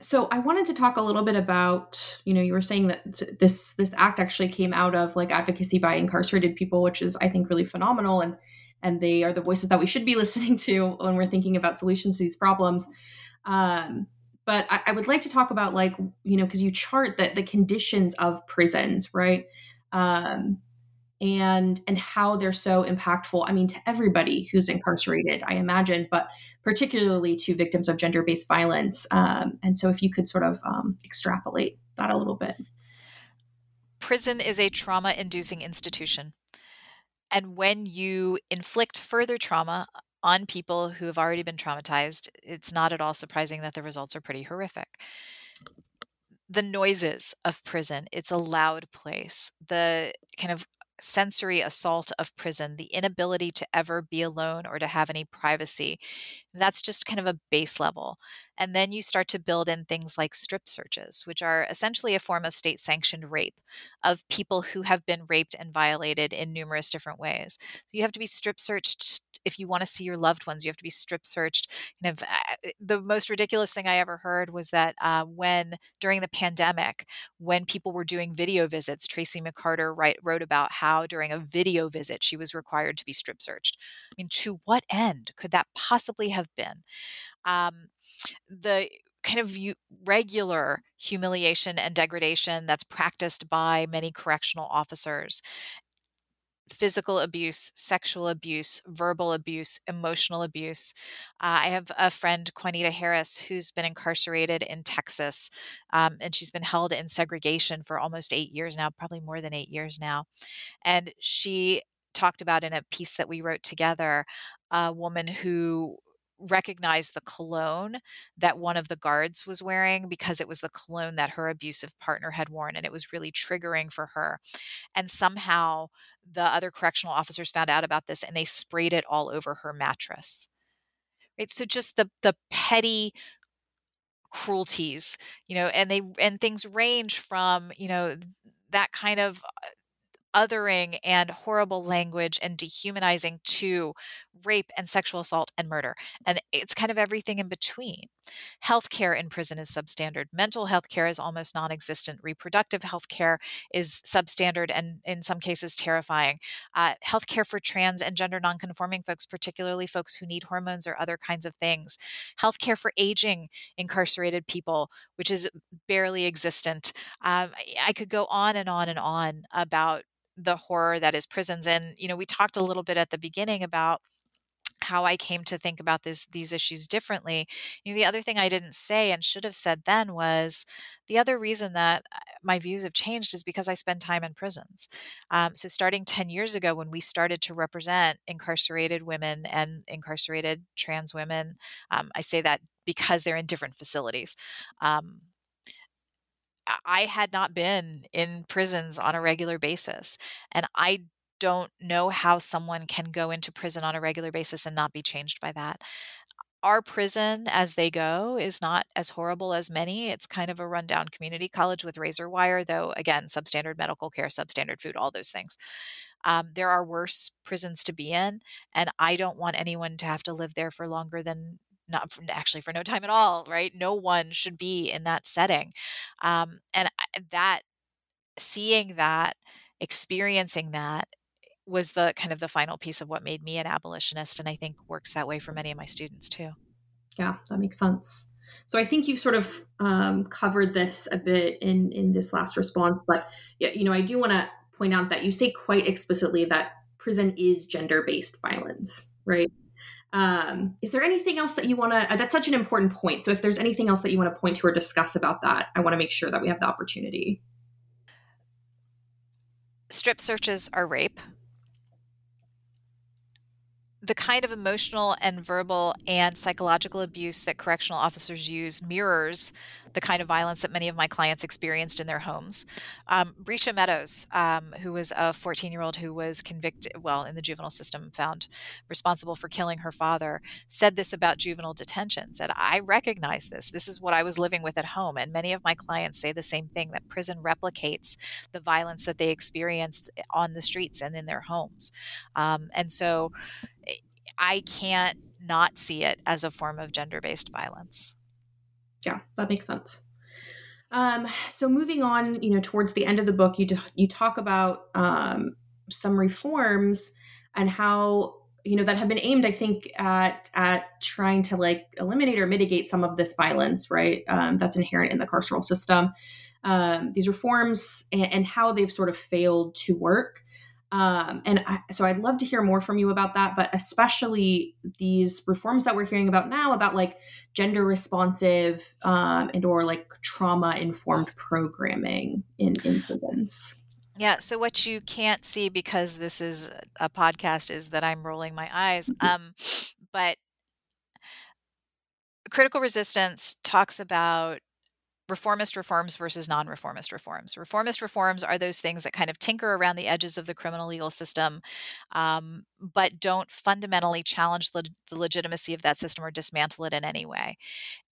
so I wanted to talk a little bit about, you know, you were saying that this this act actually came out of like advocacy by incarcerated people, which is I think really phenomenal and and they are the voices that we should be listening to when we're thinking about solutions to these problems. Um, but I, I, would like to talk about like you know because you chart the, the conditions of prisons right? Um, and and how they're so impactful i mean to everybody who's incarcerated i imagine but particularly to victims of gender-based violence. Um, and so if you could sort of um, extrapolate that a little bit. Prison is a trauma-inducing institution and when you inflict further trauma on people who have already been traumatized, it's not at all surprising that the results are pretty horrific. The noises of prison, it's a loud place. The kind of sensory assault of prison, the inability to ever be alone or to have any privacy. That's just kind of a base level. And then you start to build in things like strip searches, which are essentially a form of state sanctioned rape of people who have been raped and violated in numerous different ways. So you have to be strip searched if you want to see your loved ones, you have to be strip searched. Of uh, the most ridiculous thing I ever heard was that uh, when during the pandemic, when people were doing video visits, Tracy McCarter write, wrote about how during a video visit she was required to be strip searched. I mean, to what end could that possibly have been? Um, the kind of regular humiliation and degradation that's practiced by many correctional officers physical abuse, sexual abuse, verbal abuse, emotional abuse. Uh, I have a friend, Juanita Harris, who's been incarcerated in Texas, um, and she's been held in segregation for almost eight years now, probably more than eight years now. And she talked about in a piece that we wrote together a woman who recognized the cologne that one of the guards was wearing because it was the cologne that her abusive partner had worn and it was really triggering for her. And somehow the other correctional officers found out about this and they sprayed it all over her mattress. Right so just the the petty cruelties you know and they and things range from you know that kind of uh, othering and horrible language and dehumanizing to rape and sexual assault and murder. And it's kind of everything in between. Healthcare in prison is substandard. Mental health care is almost non existent. Reproductive health care is substandard and in some cases terrifying. Uh, healthcare for trans and gender nonconforming folks, particularly folks who need hormones or other kinds of things. Healthcare for aging incarcerated people, which is barely existent. Um, I could go on and on and on about the horror that is prisons. And, you know, we talked a little bit at the beginning about how I came to think about this these issues differently. You know, the other thing I didn't say and should have said then was the other reason that uh, my views have changed is because I spend time in prisons. Um, so starting 10 years ago when we started to represent incarcerated women and incarcerated trans women, um, I say that because they're in different facilities. Um, I had not been in prisons on a regular basis. And I don't know how someone can go into prison on a regular basis and not be changed by that. Our prison, as they go, is not as horrible as many. It's kind of a rundown community college with razor wire, though, again, substandard medical care, substandard food, all those things. Um, there are worse prisons to be in, and I don't want anyone to have to live there for longer than not actually for no time at all, right? No one should be in that setting. Um, and that, seeing that, experiencing that was the kind of the final piece of what made me an abolitionist and i think works that way for many of my students too yeah that makes sense so i think you've sort of um, covered this a bit in in this last response but yeah you know i do want to point out that you say quite explicitly that prison is gender-based violence right um, is there anything else that you want to uh, that's such an important point. So if there's anything else that you want to point to or discuss about that i want to make sure that we have the opportunity. Strip searches are rape. The kind of emotional and verbal and psychological abuse that correctional officers use mirrors the kind of violence that many of my clients experienced in their homes. Um, Meadows, um, who was a 14 year old who was convicted, well, in the juvenile system, found responsible for killing her father, said this about juvenile detention. Said, I recognize this. This is what I was living with at home. And many of my clients say the same thing that prison replicates the violence that they experienced on the streets and in their homes. Um, and so, I can't not see it as a form of gender based violence. Yeah, that makes sense. Um, so moving on, you know, towards the end of the book, you t- you talk about um, some reforms and how you know that have been aimed, I think, at at trying to like eliminate or mitigate some of this violence, right? Um, that's inherent in the carceral system. Um, these reforms and, and how they've sort of failed to work. Um, and I, so I'd love to hear more from you about that, but especially these reforms that we're hearing about now about like gender responsive um, and or like trauma informed programming in, in prisons. Yeah. So what you can't see because this is a podcast is that I'm rolling my eyes. Mm-hmm. Um, but critical resistance talks about reformist reforms versus non reformist reforms. Reformist reforms are those things that kind of tinker around the edges of the criminal legal system, um, but don't fundamentally challenge the, the legitimacy of that system or dismantle it in any way.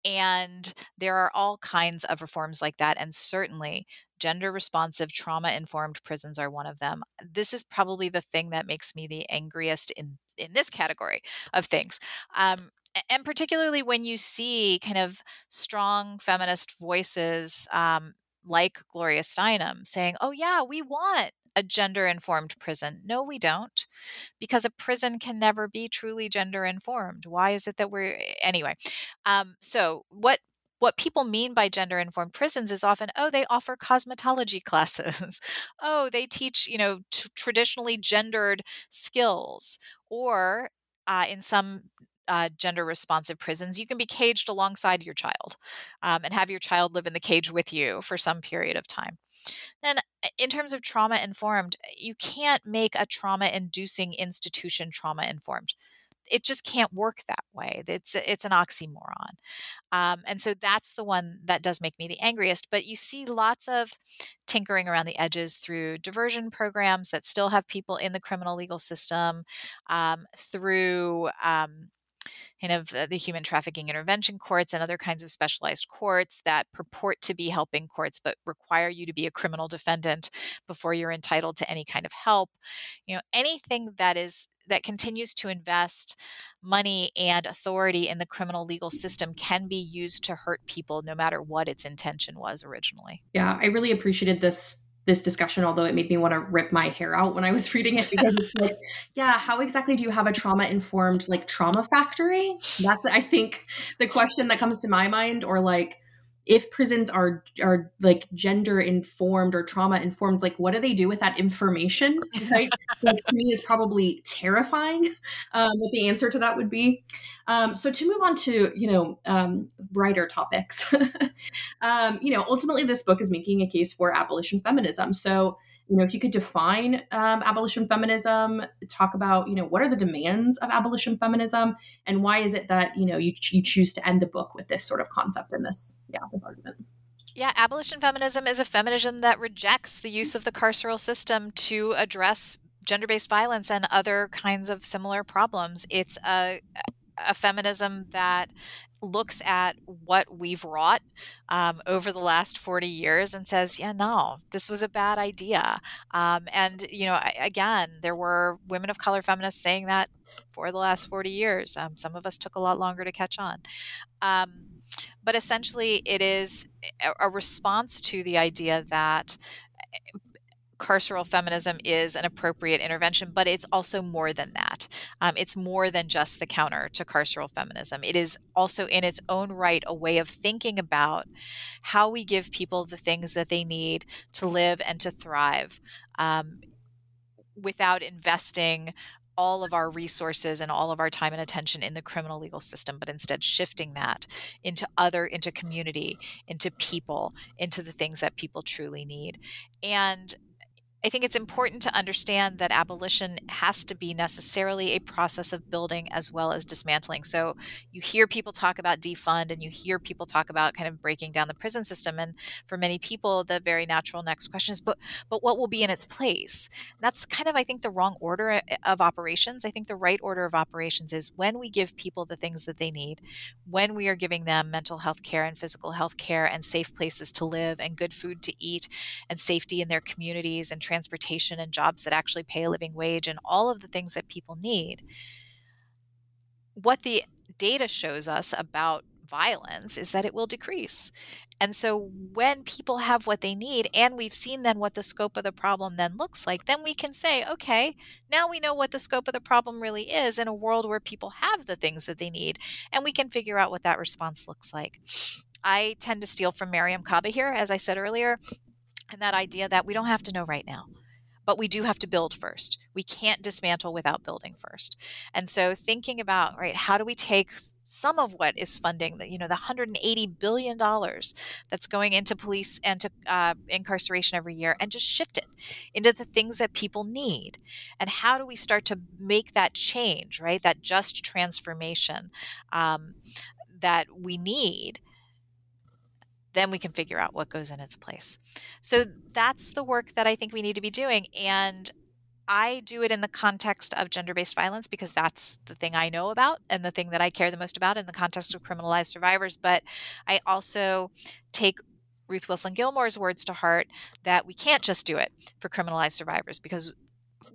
And there are all kinds of reforms like that. And certainly, gender responsive, trauma informed prisons are one of them. This is probably the thing that makes me the angriest in in this category of things. Um, and particularly when you see kind of strong feminist voices um, like Gloria Steinem saying, oh, yeah, we want a gender informed prison. No, we don't, because a prison can never be truly gender informed. Why is it that we're, anyway? Um, so, what what people mean by gender informed prisons is often oh they offer cosmetology classes oh they teach you know t- traditionally gendered skills or uh, in some uh, gender responsive prisons, you can be caged alongside your child um, and have your child live in the cage with you for some period of time. Then, in terms of trauma informed, you can't make a trauma inducing institution trauma informed. It just can't work that way. It's it's an oxymoron, um, and so that's the one that does make me the angriest. But you see lots of tinkering around the edges through diversion programs that still have people in the criminal legal system, um, through um, kind of the human trafficking intervention courts and other kinds of specialized courts that purport to be helping courts but require you to be a criminal defendant before you're entitled to any kind of help. You know anything that is that continues to invest money and authority in the criminal legal system can be used to hurt people no matter what its intention was originally. Yeah i really appreciated this this discussion, although it made me want to rip my hair out when I was reading it because it's like, yeah, how exactly do you have a trauma informed like trauma factory? That's I think the question that comes to my mind, or like, if prisons are are like gender informed or trauma informed like what do they do with that information right? Like to me is probably terrifying um, what the answer to that would be. Um, so to move on to you know um, brighter topics um, you know ultimately this book is making a case for abolition feminism. So you know if you could define um, abolition feminism talk about you know what are the demands of abolition feminism and why is it that you know you, you choose to end the book with this sort of concept in this yeah this argument yeah, abolition feminism is a feminism that rejects the use of the carceral system to address gender based violence and other kinds of similar problems. It's a, a feminism that looks at what we've wrought um, over the last 40 years and says, yeah, no, this was a bad idea. Um, and, you know, again, there were women of color feminists saying that for the last 40 years. Um, some of us took a lot longer to catch on. Um, but essentially, it is a response to the idea that carceral feminism is an appropriate intervention, but it's also more than that. Um, it's more than just the counter to carceral feminism. It is also, in its own right, a way of thinking about how we give people the things that they need to live and to thrive um, without investing all of our resources and all of our time and attention in the criminal legal system but instead shifting that into other into community into people into the things that people truly need and I think it's important to understand that abolition has to be necessarily a process of building as well as dismantling. So you hear people talk about defund and you hear people talk about kind of breaking down the prison system. And for many people, the very natural next question is, but but what will be in its place? And that's kind of, I think, the wrong order eh, of operations. I think the right order of operations is when we give people the things that they need, when we are giving them mental health care and physical health care and safe places to live and good food to eat and safety in their communities and transportation and jobs that actually pay a living wage and all of the things that people need. What the data shows us about violence is that it will decrease. And so when people have what they need, and we've seen then what the scope of the problem then looks like, then we can say, okay, now we know what the scope of the problem really is in a world where people have the things that they need, and we can figure out what that response looks like. I tend to steal from Mariame Kaba here, as I said earlier and that idea that we don't have to know right now but we do have to build first. We can't dismantle without building first. And so thinking about right how do we take some of what is funding the you know the 180 billion dollars that's going into police and to uh, incarceration every year and just shift it into the things that people need? And how do we start to make that change right that just transformation um, that we need then we can figure out what goes in its place. So that's the work that I think we need to be doing. And I do it in the context of gender based violence because that's the thing I know about and the thing that I care the most about in the context of criminalized survivors. But I also take Ruth Wilson Gilmore's words to heart that we can't just do it for criminalized survivors because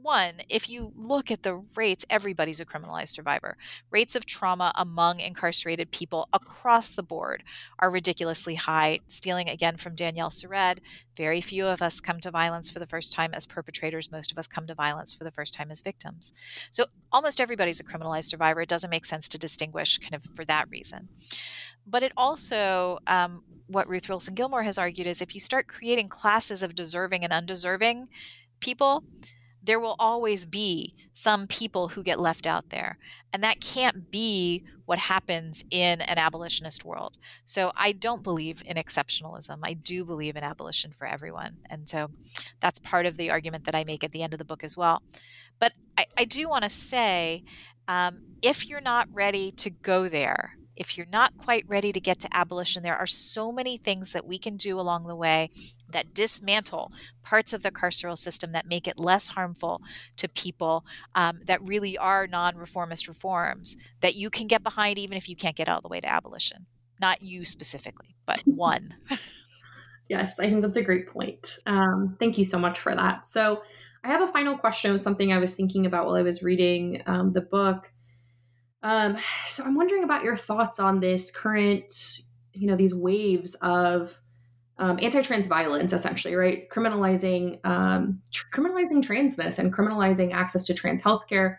one, if you look at the rates, everybody's a criminalized survivor. Rates of trauma among incarcerated people across the board are ridiculously high. Stealing again from Danielle Sered, very few of us come to violence for the first time as perpetrators. Most of us come to violence for the first time as victims. So almost everybody's a criminalized survivor. It doesn't make sense to distinguish kind of for that reason. But it also, um, what Ruth Wilson Gilmore has argued is if you start creating classes of deserving and undeserving people, there will always be some people who get left out there. And that can't be what happens in an abolitionist world. So I don't believe in exceptionalism. I do believe in abolition for everyone. And so that's part of the argument that I make at the end of the book as well. But I, I do want to say um, if you're not ready to go there, if you're not quite ready to get to abolition, there are so many things that we can do along the way that dismantle parts of the carceral system that make it less harmful to people um, that really are non reformist reforms that you can get behind, even if you can't get all the way to abolition. Not you specifically, but one. yes, I think that's a great point. Um, thank you so much for that. So, I have a final question. Something I was thinking about while I was reading um, the book. Um, so I'm wondering about your thoughts on this current, you know, these waves of um, anti-trans violence, essentially, right? Criminalizing, um, tr- criminalizing transness and criminalizing access to trans healthcare.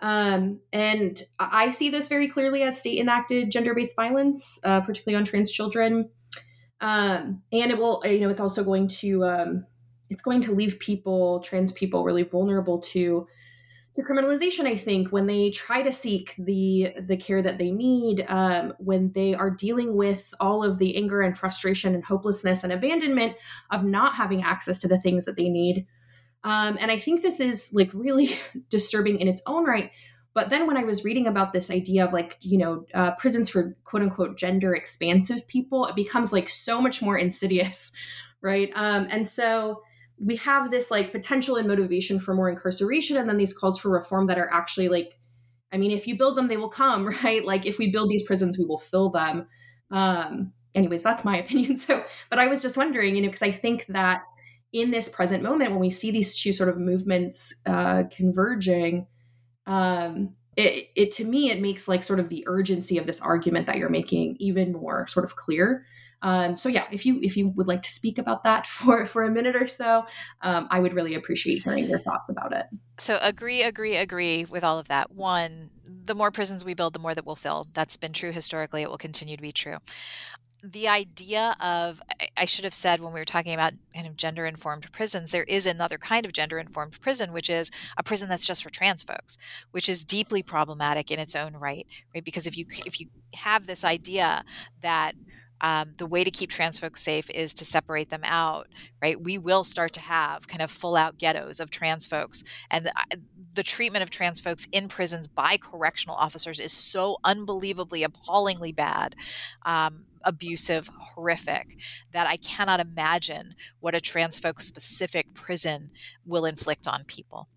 Um, and I see this very clearly as state enacted gender-based violence, uh, particularly on trans children. Um, and it will, you know, it's also going to, um, it's going to leave people, trans people, really vulnerable to to criminalization i think when they try to seek the the care that they need um, when they are dealing with all of the anger and frustration and hopelessness and abandonment of not having access to the things that they need. Um, and i think this is like really disturbing in its own right. But then when i was reading about this idea of like you know uh, prisons for quote unquote gender expansive people it becomes like so much more insidious right? Um, and so we have this like potential and motivation for more incarceration and then these calls for reform that are actually like i mean if you build them they will come right? Like if we build these prisons we will fill them. Um anyways that's my opinion. So but i was just wondering you know because i think that in this present moment when we see these two sort of movements uh converging um it, it to me it makes like sort of the urgency of this argument that you're making even more sort of clear um, so yeah, if you if you would like to speak about that for for a minute or so, um, I would really appreciate hearing your thoughts about it. So agree, agree, agree with all of that. One, the more prisons we build, the more that we'll fill. That's been true historically. It will continue to be true the idea of i should have said when we were talking about kind of gender informed prisons there is another kind of gender informed prison which is a prison that's just for trans folks which is deeply problematic in its own right right because if you if you have this idea that um, the way to keep trans folks safe is to separate them out, right? We will start to have kind of full out ghettos of trans folks. And the, the treatment of trans folks in prisons by correctional officers is so unbelievably, appallingly bad. Um, abusive, horrific, that I cannot imagine what a trans folk specific prison will inflict on people.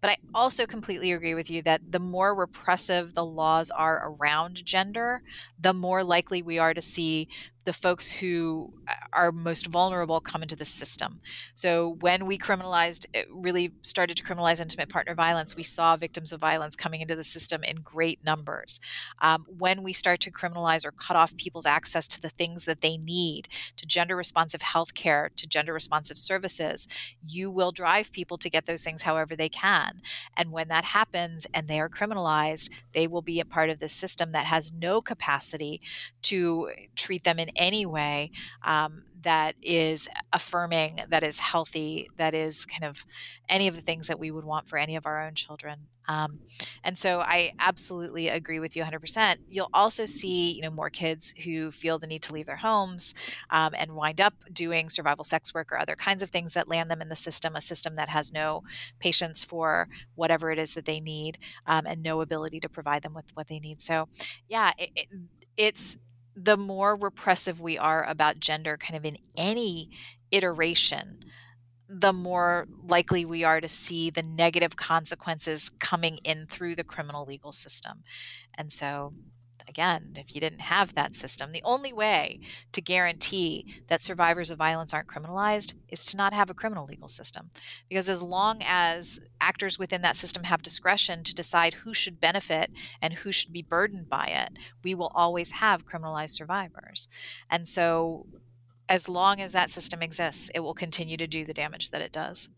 But I also completely agree with you that the more repressive the laws are around gender, the more likely we are to see the folks who uh, are most vulnerable come into the system. So when we criminalized, really started to criminalize intimate partner violence, we saw victims of violence coming into the system in great numbers. Um, when we start to criminalize or cut off people's access to the things that they need, to gender responsive health care, to gender responsive services, you will drive people to get those things however they can. And when that happens and they are criminalized, they will be a part of the system that has no capacity to treat them in any way um, that is affirming, that is healthy, that is kind of any of the things that we would want for any of our own children. Um, and so I absolutely agree with you 100%. You'll also see, you know, more kids who feel the need to leave their homes um, and wind up doing survival sex work or other kinds of things that land them in the system, a system that has no patience for whatever it is that they need um, and no ability to provide them with what they need. So, yeah, it, it, it's the more repressive we are about gender, kind of in any iteration, the more likely we are to see the negative consequences coming in through the criminal legal system. And so again, if you didn't have that system, the only way to guarantee that survivors of violence aren't criminalized is to not have a criminal legal system. Because as long as actors within that system have discretion to decide who should benefit and who should be burdened by it, we will always have criminalized survivors. And so, as long as that system exists, it will continue to do the damage that it does.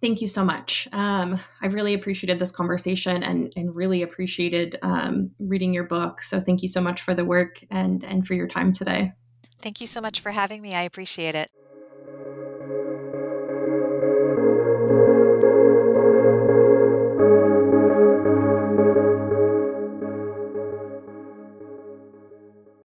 Thank you so much. Um, I've really appreciated this conversation and, and really appreciated um, reading your book. So thank you so much for the work and, and for your time today. Thank you so much for having me. I appreciate it.